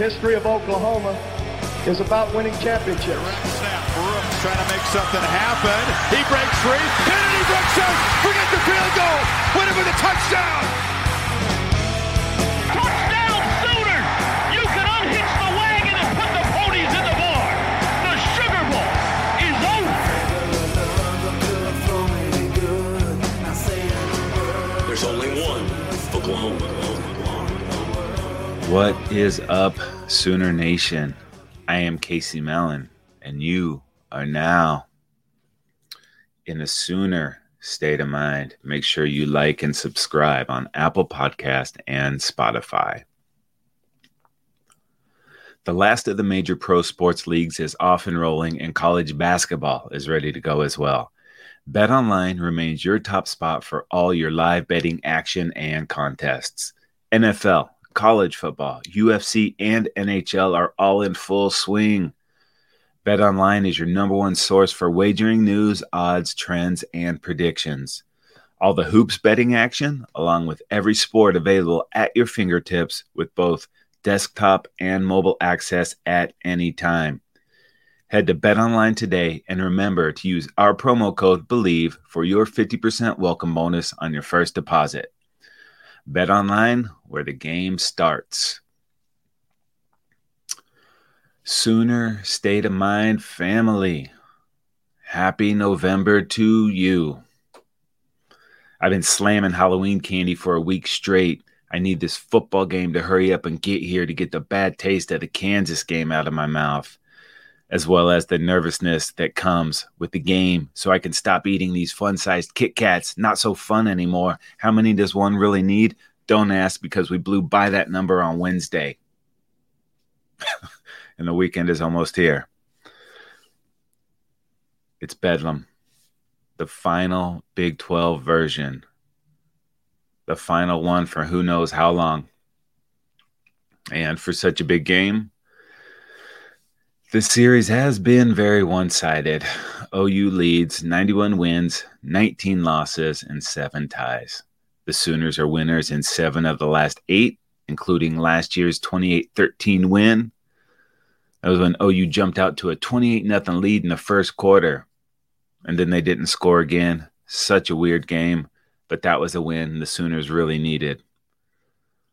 history of Oklahoma is about winning championships. Snap. Brooks trying to make something happen. He breaks free. Kennedy breaks out. Forget the field goal. Win it with a. Touchdown What is up, Sooner Nation? I am Casey Mellon, and you are now in a Sooner state of mind. Make sure you like and subscribe on Apple Podcast and Spotify. The last of the major pro sports leagues is off and rolling, and college basketball is ready to go as well. BetOnline remains your top spot for all your live betting action and contests. NFL, college football, UFC, and NHL are all in full swing. BetOnline is your number one source for wagering news, odds, trends, and predictions. All the hoops betting action, along with every sport available at your fingertips with both desktop and mobile access at any time. Head to BetOnline today and remember to use our promo code BELIEVE for your 50% welcome bonus on your first deposit. BetOnline, where the game starts. Sooner State of Mind family. Happy November to you. I've been slamming Halloween candy for a week straight. I need this football game to hurry up and get here to get the bad taste of the Kansas game out of my mouth, as well as the nervousness that comes with the game, so I can stop eating these fun sized Kit Kats. Not so fun anymore. How many does one really need? Don't ask because we blew by that number on Wednesday. and the weekend is almost here. It's Bedlam, the final Big 12 version, the final one for who knows how long. And for such a big game, the series has been very one sided. OU leads 91 wins, 19 losses, and seven ties. The Sooners are winners in seven of the last eight, including last year's 28 13 win. That was when OU jumped out to a 28 0 lead in the first quarter, and then they didn't score again. Such a weird game, but that was a win the Sooners really needed.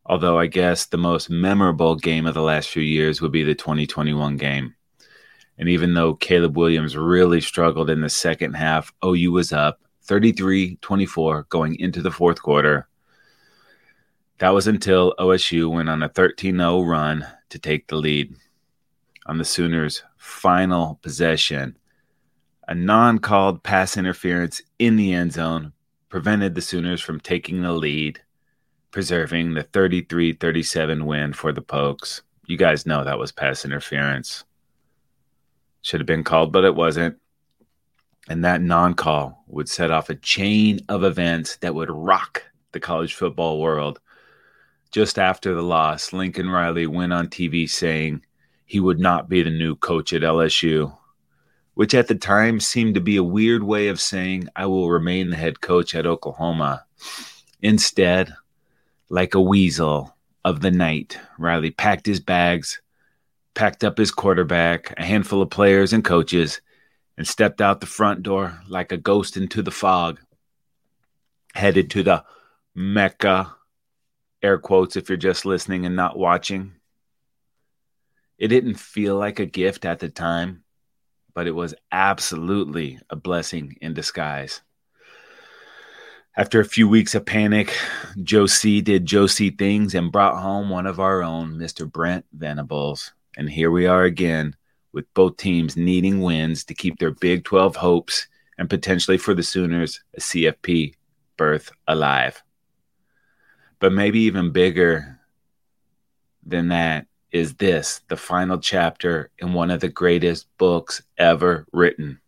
Although I guess the most memorable game of the last few years would be the 2021 game. And even though Caleb Williams really struggled in the second half, OU was up 33 24 going into the fourth quarter. That was until OSU went on a 13 0 run to take the lead. On the Sooners' final possession, a non called pass interference in the end zone prevented the Sooners from taking the lead, preserving the 33 37 win for the Pokes. You guys know that was pass interference. Should have been called, but it wasn't. And that non call would set off a chain of events that would rock the college football world. Just after the loss, Lincoln Riley went on TV saying he would not be the new coach at LSU, which at the time seemed to be a weird way of saying I will remain the head coach at Oklahoma. Instead, like a weasel of the night, Riley packed his bags, packed up his quarterback, a handful of players and coaches, and stepped out the front door like a ghost into the fog, headed to the Mecca, air quotes if you're just listening and not watching. It didn't feel like a gift at the time, but it was absolutely a blessing in disguise. After a few weeks of panic, C did C things and brought home one of our own, Mr. Brent Venables. And here we are again with both teams needing wins to keep their Big 12 hopes and potentially for the Sooners a CFP berth alive. But maybe even bigger than that is this the final chapter in one of the greatest books ever written.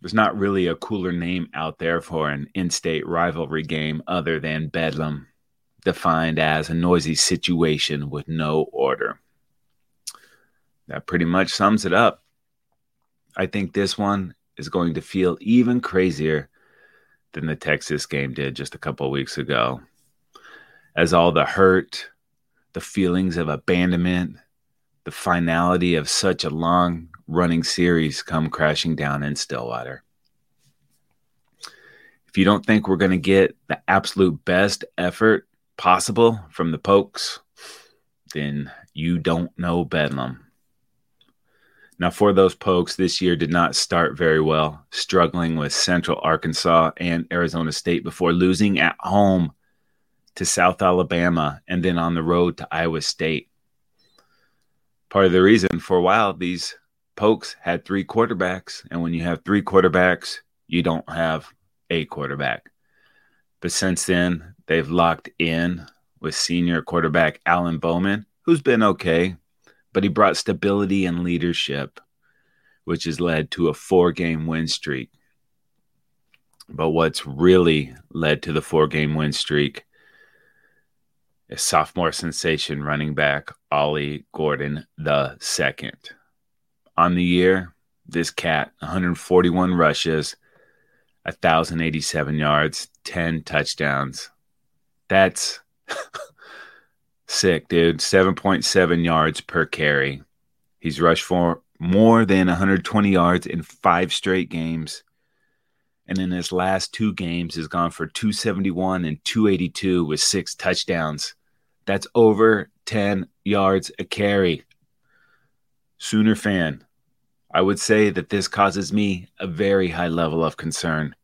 There's not really a cooler name out there for an in state rivalry game other than Bedlam, defined as a noisy situation with no order. That pretty much sums it up. I think this one is going to feel even crazier than the Texas game did just a couple weeks ago. As all the hurt, the feelings of abandonment, the finality of such a long running series come crashing down in Stillwater. If you don't think we're going to get the absolute best effort possible from the Pokes, then you don't know Bedlam. Now, for those Pokes, this year did not start very well, struggling with Central Arkansas and Arizona State before losing at home to South Alabama and then on the road to Iowa State. Part of the reason for a while, these Pokes had three quarterbacks, and when you have three quarterbacks, you don't have a quarterback. But since then, they've locked in with senior quarterback Alan Bowman, who's been okay, but he brought stability and leadership, which has led to a four game win streak. But what's really led to the four game win streak is sophomore sensation running back Ollie Gordon the second. On the year, this cat 141 rushes, 1087 yards, 10 touchdowns. That's Sick, dude. 7.7 yards per carry. He's rushed for more than 120 yards in five straight games. And in his last two games has gone for 271 and 282 with six touchdowns. That's over 10 yards a carry. Sooner fan, I would say that this causes me a very high level of concern.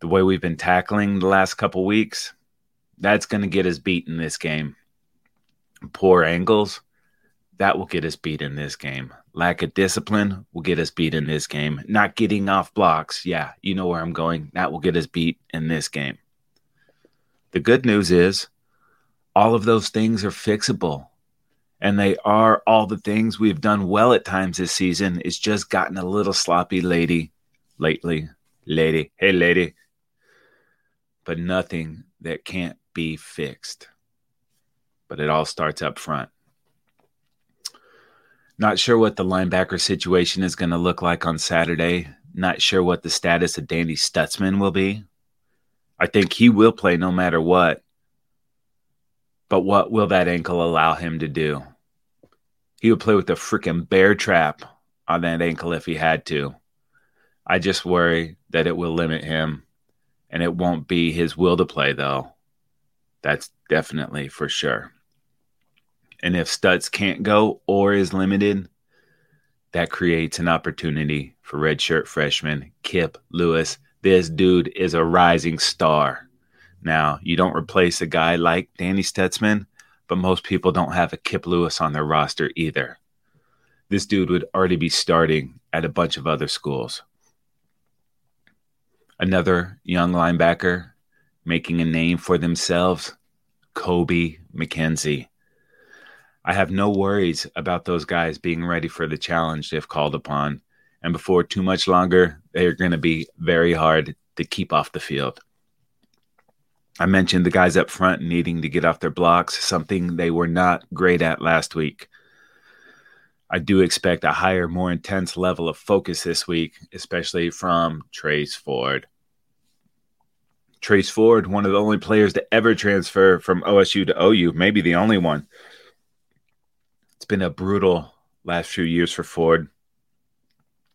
The way we've been tackling the last couple weeks, that's going to get us beat in this game. Poor angles, that will get us beat in this game. Lack of discipline will get us beat in this game. Not getting off blocks, yeah, you know where I'm going. That will get us beat in this game. The good news is all of those things are fixable. And they are all the things we've done well at times this season. It's just gotten a little sloppy, lady, lately. Lady, hey, lady. But nothing that can't be fixed. But it all starts up front. Not sure what the linebacker situation is going to look like on Saturday. Not sure what the status of Danny Stutsman will be. I think he will play no matter what. But what will that ankle allow him to do? He would play with a freaking bear trap on that ankle if he had to. I just worry that it will limit him and it won't be his will to play, though. That's definitely for sure. And if Stutz can't go or is limited, that creates an opportunity for redshirt freshman Kip Lewis. This dude is a rising star. Now, you don't replace a guy like Danny Stutsman, but most people don't have a Kip Lewis on their roster either. This dude would already be starting at a bunch of other schools. Another young linebacker making a name for themselves, Kobie McKinzie. I have no worries about those guys being ready for the challenge if called upon. And before too much longer, they're going to be very hard to keep off the field. I mentioned the guys up front needing to get off their blocks, something they were not great at last week. I do expect a higher, more intense level of focus this week, especially from Trace Ford. Trace Ford, one of the only players to ever transfer from OSU to OU, maybe the only one. It's been a brutal last few years for Ford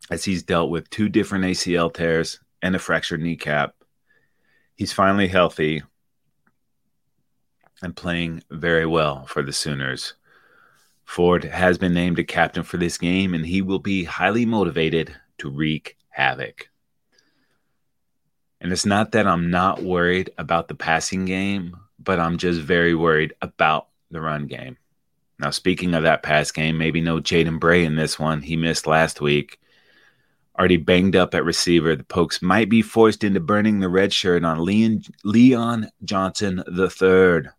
as he's dealt with two different ACL tears and a fractured kneecap. He's finally healthy and playing very well for the Sooners. Ford has been named a captain for this game, and he will be highly motivated to wreak havoc. And it's not that I'm not worried about the passing game, but I'm just very worried about the run game. Now, speaking of that pass game, maybe no Jaden Bray in this one. He missed last week. Already banged up at receiver. The Pokes might be forced into burning the red shirt on Leon, Leon Johnson III.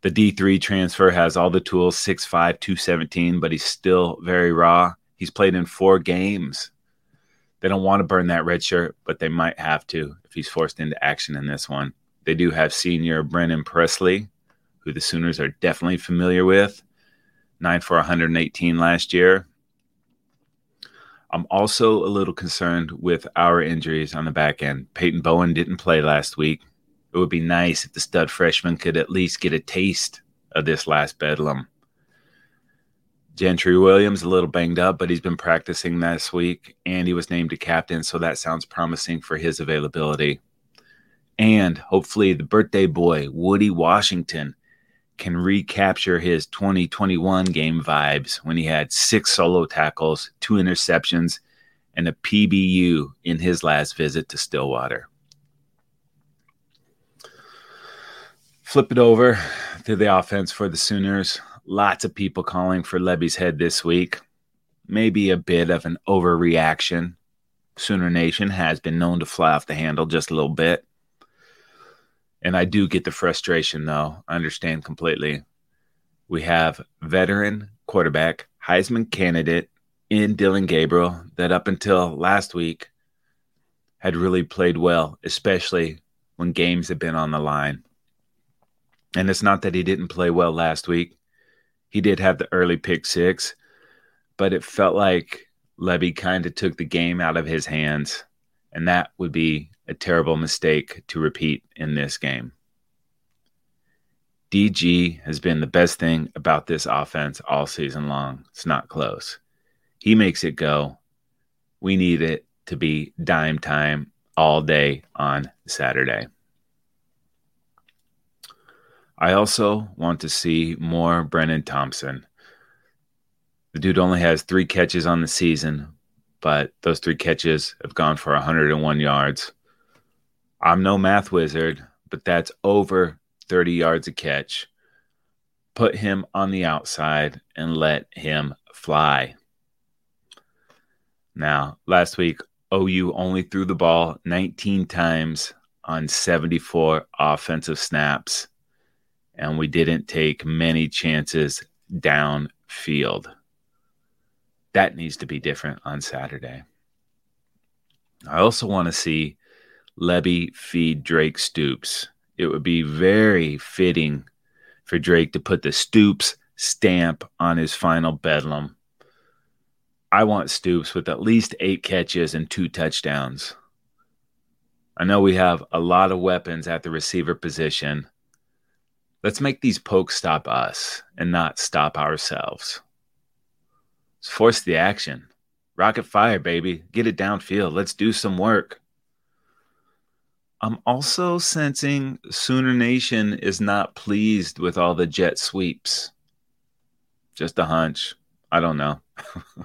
The D3 transfer has all the tools 6'5, 217, but he's still very raw. He's played in four games they don't want to burn that red shirt, but they might have to if he's forced into action in this one. They do have senior Brennan Presley, who the Sooners are definitely familiar with, nine for 118 last year. I'm also a little concerned with our injuries on the back end. Peyton Bowen didn't play last week. It would be nice if the stud freshman could at least get a taste of this last bedlam. Gentry Williams a little banged up, but he's been practicing this week and he was named a captain, so that sounds promising for his availability. And hopefully the birthday boy, Woody Washington, can recapture his 2021 game vibes when he had six solo tackles, two interceptions, and a PBU in his last visit to Stillwater. Flip it over to the offense for the Sooners. Lots of people calling for Lebby's head this week. Maybe a bit of an overreaction. Sooner Nation has been known to fly off the handle just a little bit. And I do get the frustration, though. I understand completely. We have veteran quarterback, Heisman candidate in Dillon Gabriel, that up until last week had really played well, especially when games have been on the line. And it's not that he didn't play well last week. He did have the early pick six, but it felt like Lebby kind of took the game out of his hands. And that would be a terrible mistake to repeat in this game. DG has been the best thing about this offense all season long. It's not close. He makes it go. We need it to be dime time all day on Saturday. I also want to see more Brenen Thompson. The dude only has three catches on the season, but those three catches have gone for 101 yards. I'm no math wizard, but that's over 30 yards a catch. Put him on the outside and let him fly. Now, last week, OU only threw the ball 19 times on 74 offensive snaps and we didn't take many chances downfield. That needs to be different on Saturday. I also want to see Lebby feed Drake Stoops. It would be very fitting for Drake to put the Stoops stamp on his final bedlam. I want Stoops with at least eight catches and two touchdowns. I know we have a lot of weapons at the receiver position, Let's make these pokes stop us and not stop ourselves. Let's force the action. Rocket fire, baby. Get it downfield. Let's do some work. I'm also sensing Sooner Nation is not pleased with all the jet sweeps. Just a hunch. I don't know.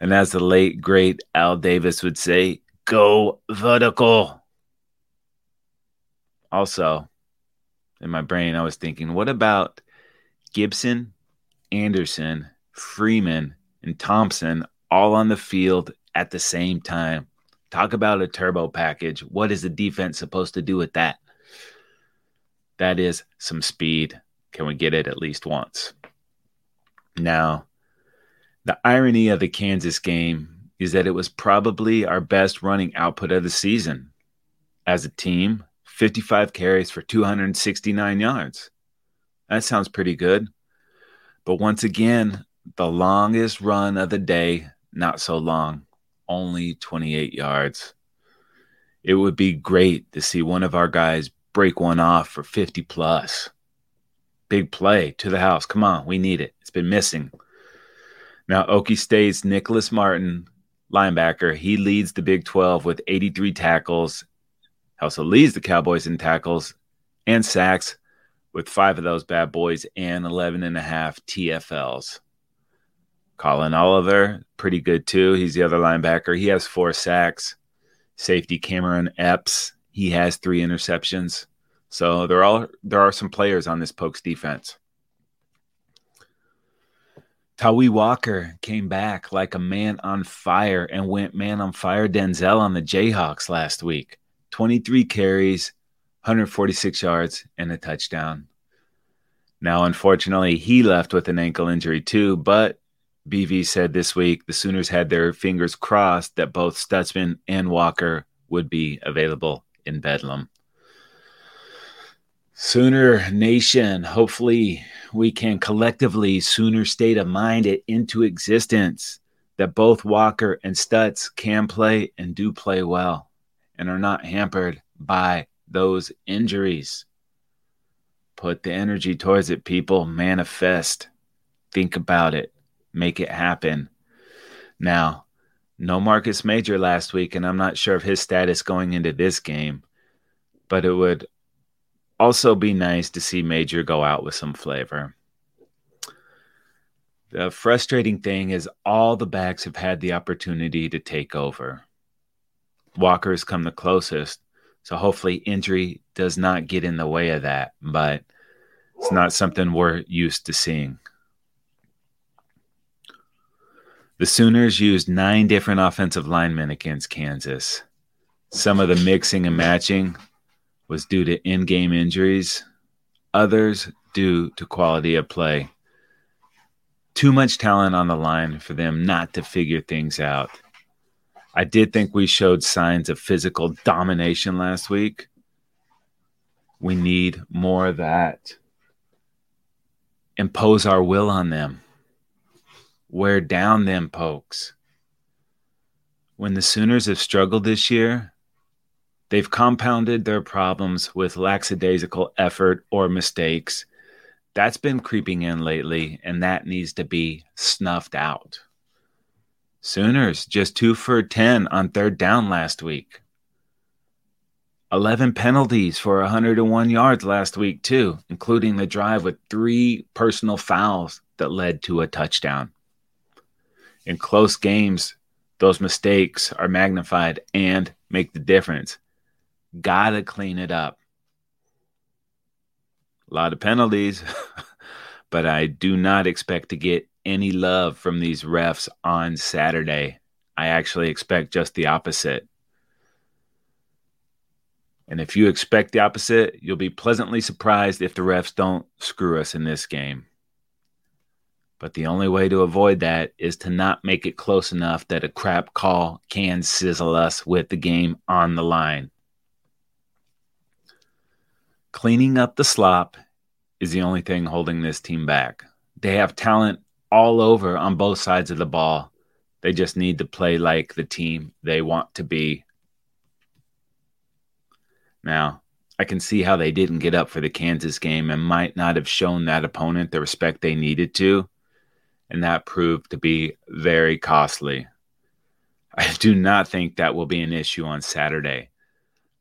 and as the late, great Al Davis would say, go vertical. Also, in my brain, I was thinking, what about Gibson, Anderson, Freeman, and Thompson all on the field at the same time? Talk about a turbo package. What is the defense supposed to do with that? That is some speed. Can we get it at least once? Now, the irony of the Kansas game is that it was probably our best running output of the season. As a team, 55 carries for 269 yards. That sounds pretty good. But once again, the longest run of the day, not so long, only 28 yards. It would be great to see one of our guys break one off for 50 plus. Big play to the house. Come on, we need it. It's been missing. Now, Okie State's Nicholas Martin, linebacker, he leads the Big 12 with 83 tackles also leads the Cowboys in tackles and sacks with five of those bad boys and 11 and a half TFLs. Collin Oliver, pretty good too. He's the other linebacker. He has four sacks. Safety Cameron Epps, he has three interceptions. So there are there are some players on this Pokes defense. Tawee Walker came back like a man on fire and went man on fire Denzel on the Jayhawks last week. 23 carries, 146 yards, and a touchdown. Now, unfortunately, he left with an ankle injury too, but BV said this week the Sooners had their fingers crossed that both Stutsman and Walker would be available in Bedlam. Sooner Nation, hopefully we can collectively Sooner state of mind it into existence that both Walker and Stutz can play and do play well and are not hampered by those injuries. Put the energy towards it, people. Manifest. Think about it. Make it happen. Now, no Marcus Major last week, and I'm not sure of his status going into this game, but it would also be nice to see Major go out with some flavor. The frustrating thing is all the backs have had the opportunity to take over. Walker has come the closest, so hopefully injury does not get in the way of that, but it's not something we're used to seeing. The Sooners used nine different offensive linemen against Kansas. Some of the mixing and matching was due to in game injuries, others due to quality of play. Too much talent on the line for them not to figure things out. I did think we showed signs of physical domination last week. We need more of that. Impose our will on them wear down them pokes. When the Sooners have struggled this year, they've compounded their problems with lackadaisical effort or mistakes. That's been creeping in lately, and that needs to be snuffed out. Sooners just two for 10 on third down last week. 11 penalties for 101 yards last week, too, including the drive with three personal fouls that led to a touchdown in close games, those mistakes are magnified and make the difference. Gotta clean it up. A lot of penalties, but I do not expect to get any love from these refs on Saturday. I actually expect just the opposite. And if you expect the opposite, you'll be pleasantly surprised if the refs don't screw us in this game. But the only way to avoid that is to not make it close enough that a crap call can sizzle us with the game on the line. Cleaning up the slop is the only thing holding this team back. They have talent all over on both sides of the ball. They just need to play like the team they want to be. Now, I can see how they didn't get up for the Kansas game and might not have shown that opponent the respect they needed to and that proved to be very costly. I do not think that will be an issue on Saturday.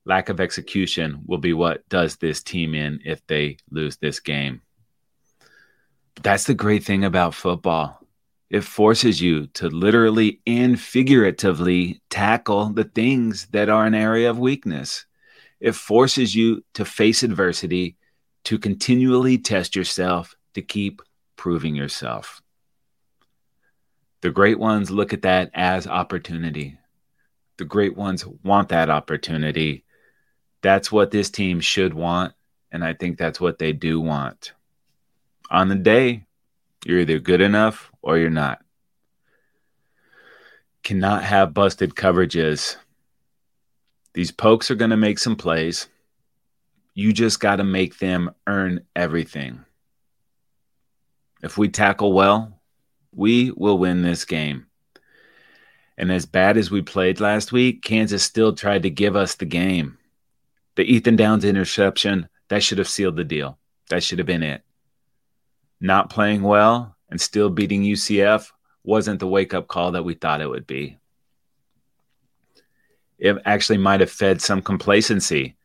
Lack of execution will be what does this team in if they lose this game. That's the great thing about football. It forces you to literally and figuratively tackle the things that are an area of weakness. It forces you to face adversity, to continually test yourself, to keep proving yourself. The great ones look at that as opportunity. The great ones want that opportunity. That's what this team should want. And I think that's what they do want. On the day, you're either good enough or you're not. Cannot have busted coverages. These pokes are going to make some plays. You just got to make them earn everything. If we tackle well, we will win this game. And as bad as we played last week, Kansas still tried to give us the game. The Ethan Downs interception, that should have sealed the deal. That should have been it. Not playing well and still beating UCF wasn't the wake up call that we thought it would be. It actually might have fed some complacency.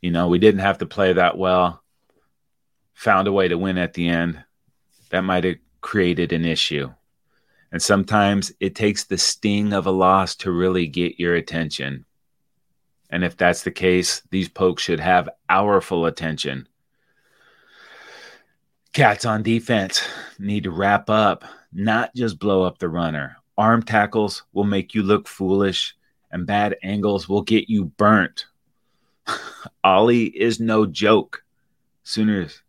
You know, we didn't have to play that well, found a way to win at the end. That might have created an issue. And sometimes it takes the sting of a loss to really get your attention. And if that's the case, these pokes should have our full attention. Cats on defense need to wrap up, not just blow up the runner. Arm tackles will make you look foolish, and bad angles will get you burnt. Ollie is no joke. Sooners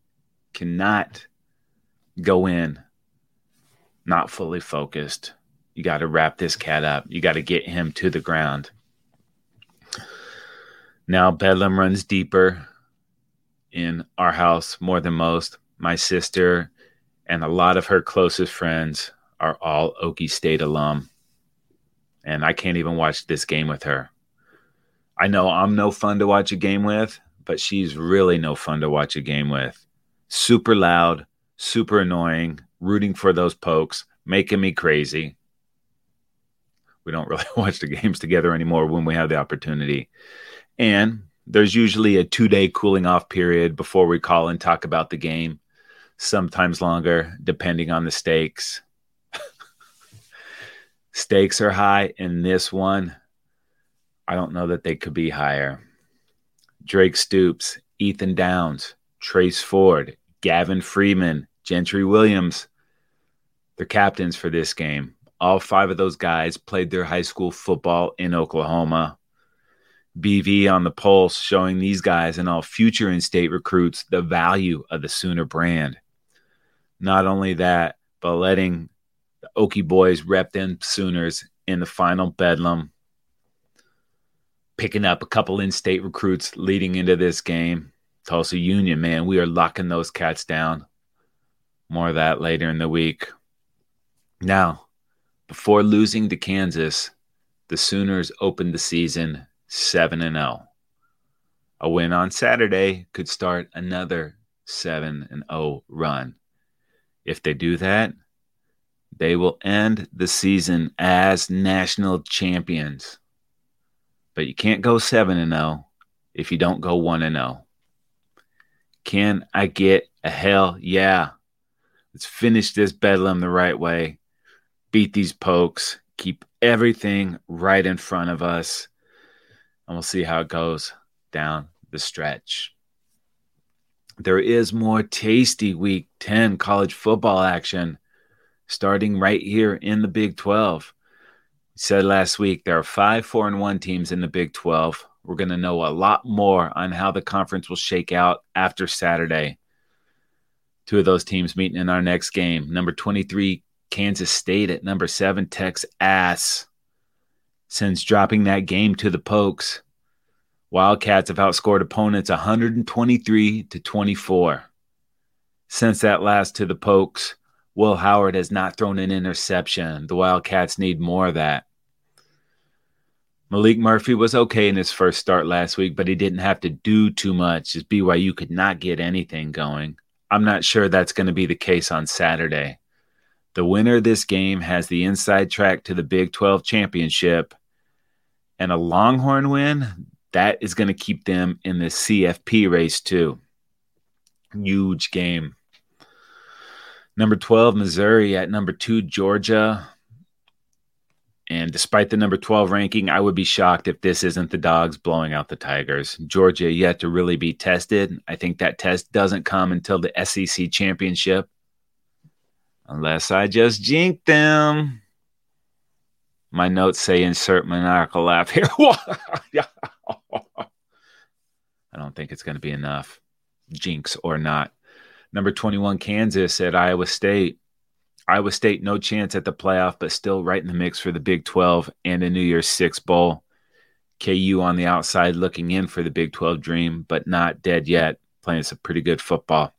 cannot go in not fully focused. You got to wrap this cat up. You got to get him to the ground. Now, Bedlam runs deeper in our house more than most. My sister and a lot of her closest friends are all Okie State alum. And I can't even watch this game with her. I know I'm no fun to watch a game with, but she's really no fun to watch a game with. Super loud, super annoying, rooting for those pokes, making me crazy. We don't really watch the games together anymore when we have the opportunity. And there's usually a two day cooling off period before we call and talk about the game, sometimes longer, depending on the stakes. stakes are high in this one. I don't know that they could be higher. Drake Stoops, Ethan Downs, Trace Ford, Gavin Freeman, Gentry Williams. They're captains for this game. All five of those guys played their high school football in Oklahoma. BV on the pulse showing these guys and all future in state recruits the value of the Sooner brand. Not only that, but letting the Okie boys rep them Sooners in the final bedlam picking up a couple in-state recruits leading into this game. Tulsa Union, man, we are locking those cats down. More of that later in the week. Now, before losing to Kansas, the Sooners opened the season 7 and 0. A win on Saturday could start another 7 and 0 run. If they do that, they will end the season as national champions but you can't go 7 and 0 if you don't go 1 and 0. Can I get a hell yeah? Let's finish this bedlam the right way. Beat these pokes. Keep everything right in front of us. And we'll see how it goes down the stretch. There is more tasty week 10 college football action starting right here in the Big 12 said last week there are five four and one teams in the Big 12. We're going to know a lot more on how the conference will shake out after Saturday. Two of those teams meeting in our next game. Number 23, Kansas State at number seven, Texas Ass. Since dropping that game to the Pokes, Wildcats have outscored opponents 123 to 24. Since that last to the Pokes, Will Howard has not thrown an interception. The Wildcats need more of that. Maalik Murphy was okay in his first start last week, but he didn't have to do too much as BYU could not get anything going. I'm not sure that's going to be the case on Saturday. The winner of this game has the inside track to the Big 12 championship, and a Longhorn win, that is going to keep them in the CFP race too. Huge game. Number 12, Missouri at number two, Georgia. And despite the number 12 ranking, I would be shocked if this isn't the dogs blowing out the Tigers. Georgia yet to really be tested. I think that test doesn't come until the SEC championship. Unless I just jinked them. My notes say insert maniacal laugh here. I don't think it's going to be enough, jinx or not. Number 21, Kansas at Iowa State. Iowa State, no chance at the playoff, but still right in the mix for the Big 12 and a New Year's Six Bowl. KU on the outside looking in for the Big 12 dream, but not dead yet, playing some pretty good football.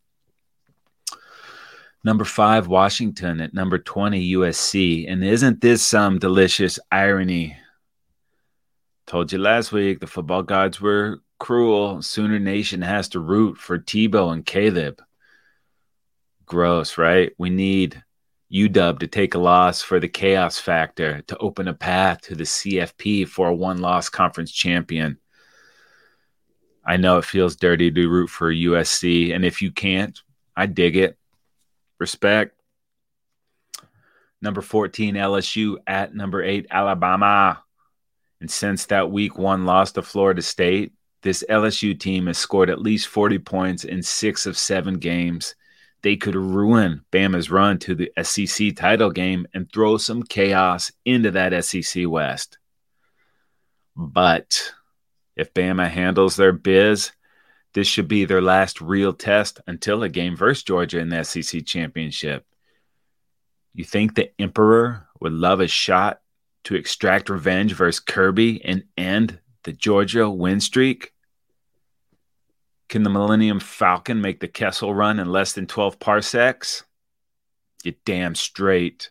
Number five, Washington at number 20, USC. And isn't this some delicious irony? Told you last week the football gods were cruel. Sooner Nation has to root for Tebow and Caleb gross, right? We need UW to take a loss for the chaos factor to open a path to the CFP for a one loss conference champion. I know it feels dirty to root for USC. And if you can't, I dig it. Respect. Number 14, LSU at number eight, Alabama. And since that week one loss to Florida State, this LSU team has scored at least 40 points in six of seven games they could ruin Bama's run to the SEC title game and throw some chaos into that SEC West. But if Bama handles their biz, this should be their last real test until a game versus Georgia in the SEC championship. You think the Emperor would love a shot to extract revenge versus Kirby and end the Georgia win streak? Can the Millennium Falcon make the Kessel run in less than 12 parsecs? You damn straight.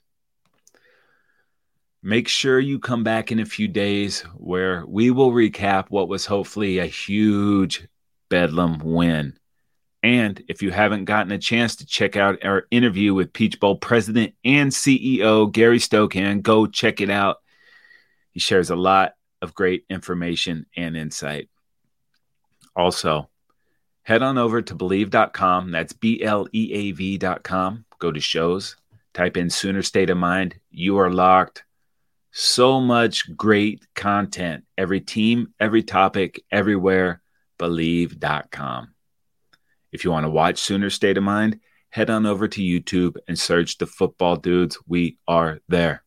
Make sure you come back in a few days where we will recap what was hopefully a huge Bedlam win. And if you haven't gotten a chance to check out our interview with Peach Bowl president and CEO Gary Stokan, go check it out. He shares a lot of great information and insight. Also, head on over to bleav.com. That's B L E A V.com. Go to shows, type in Sooner State of Mind. You are locked. So much great content. Every team, every topic, everywhere. Bleav.com. If you want to watch Sooner State of Mind, head on over to YouTube and search the football dudes. We are there.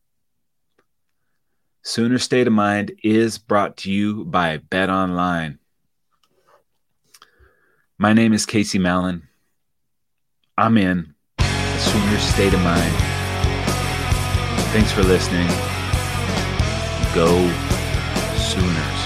Sooner State of Mind is brought to you by Bet Online. My name is Casey Mallon. I'm in Sooner State of Mind. Thanks for listening. Go Sooners.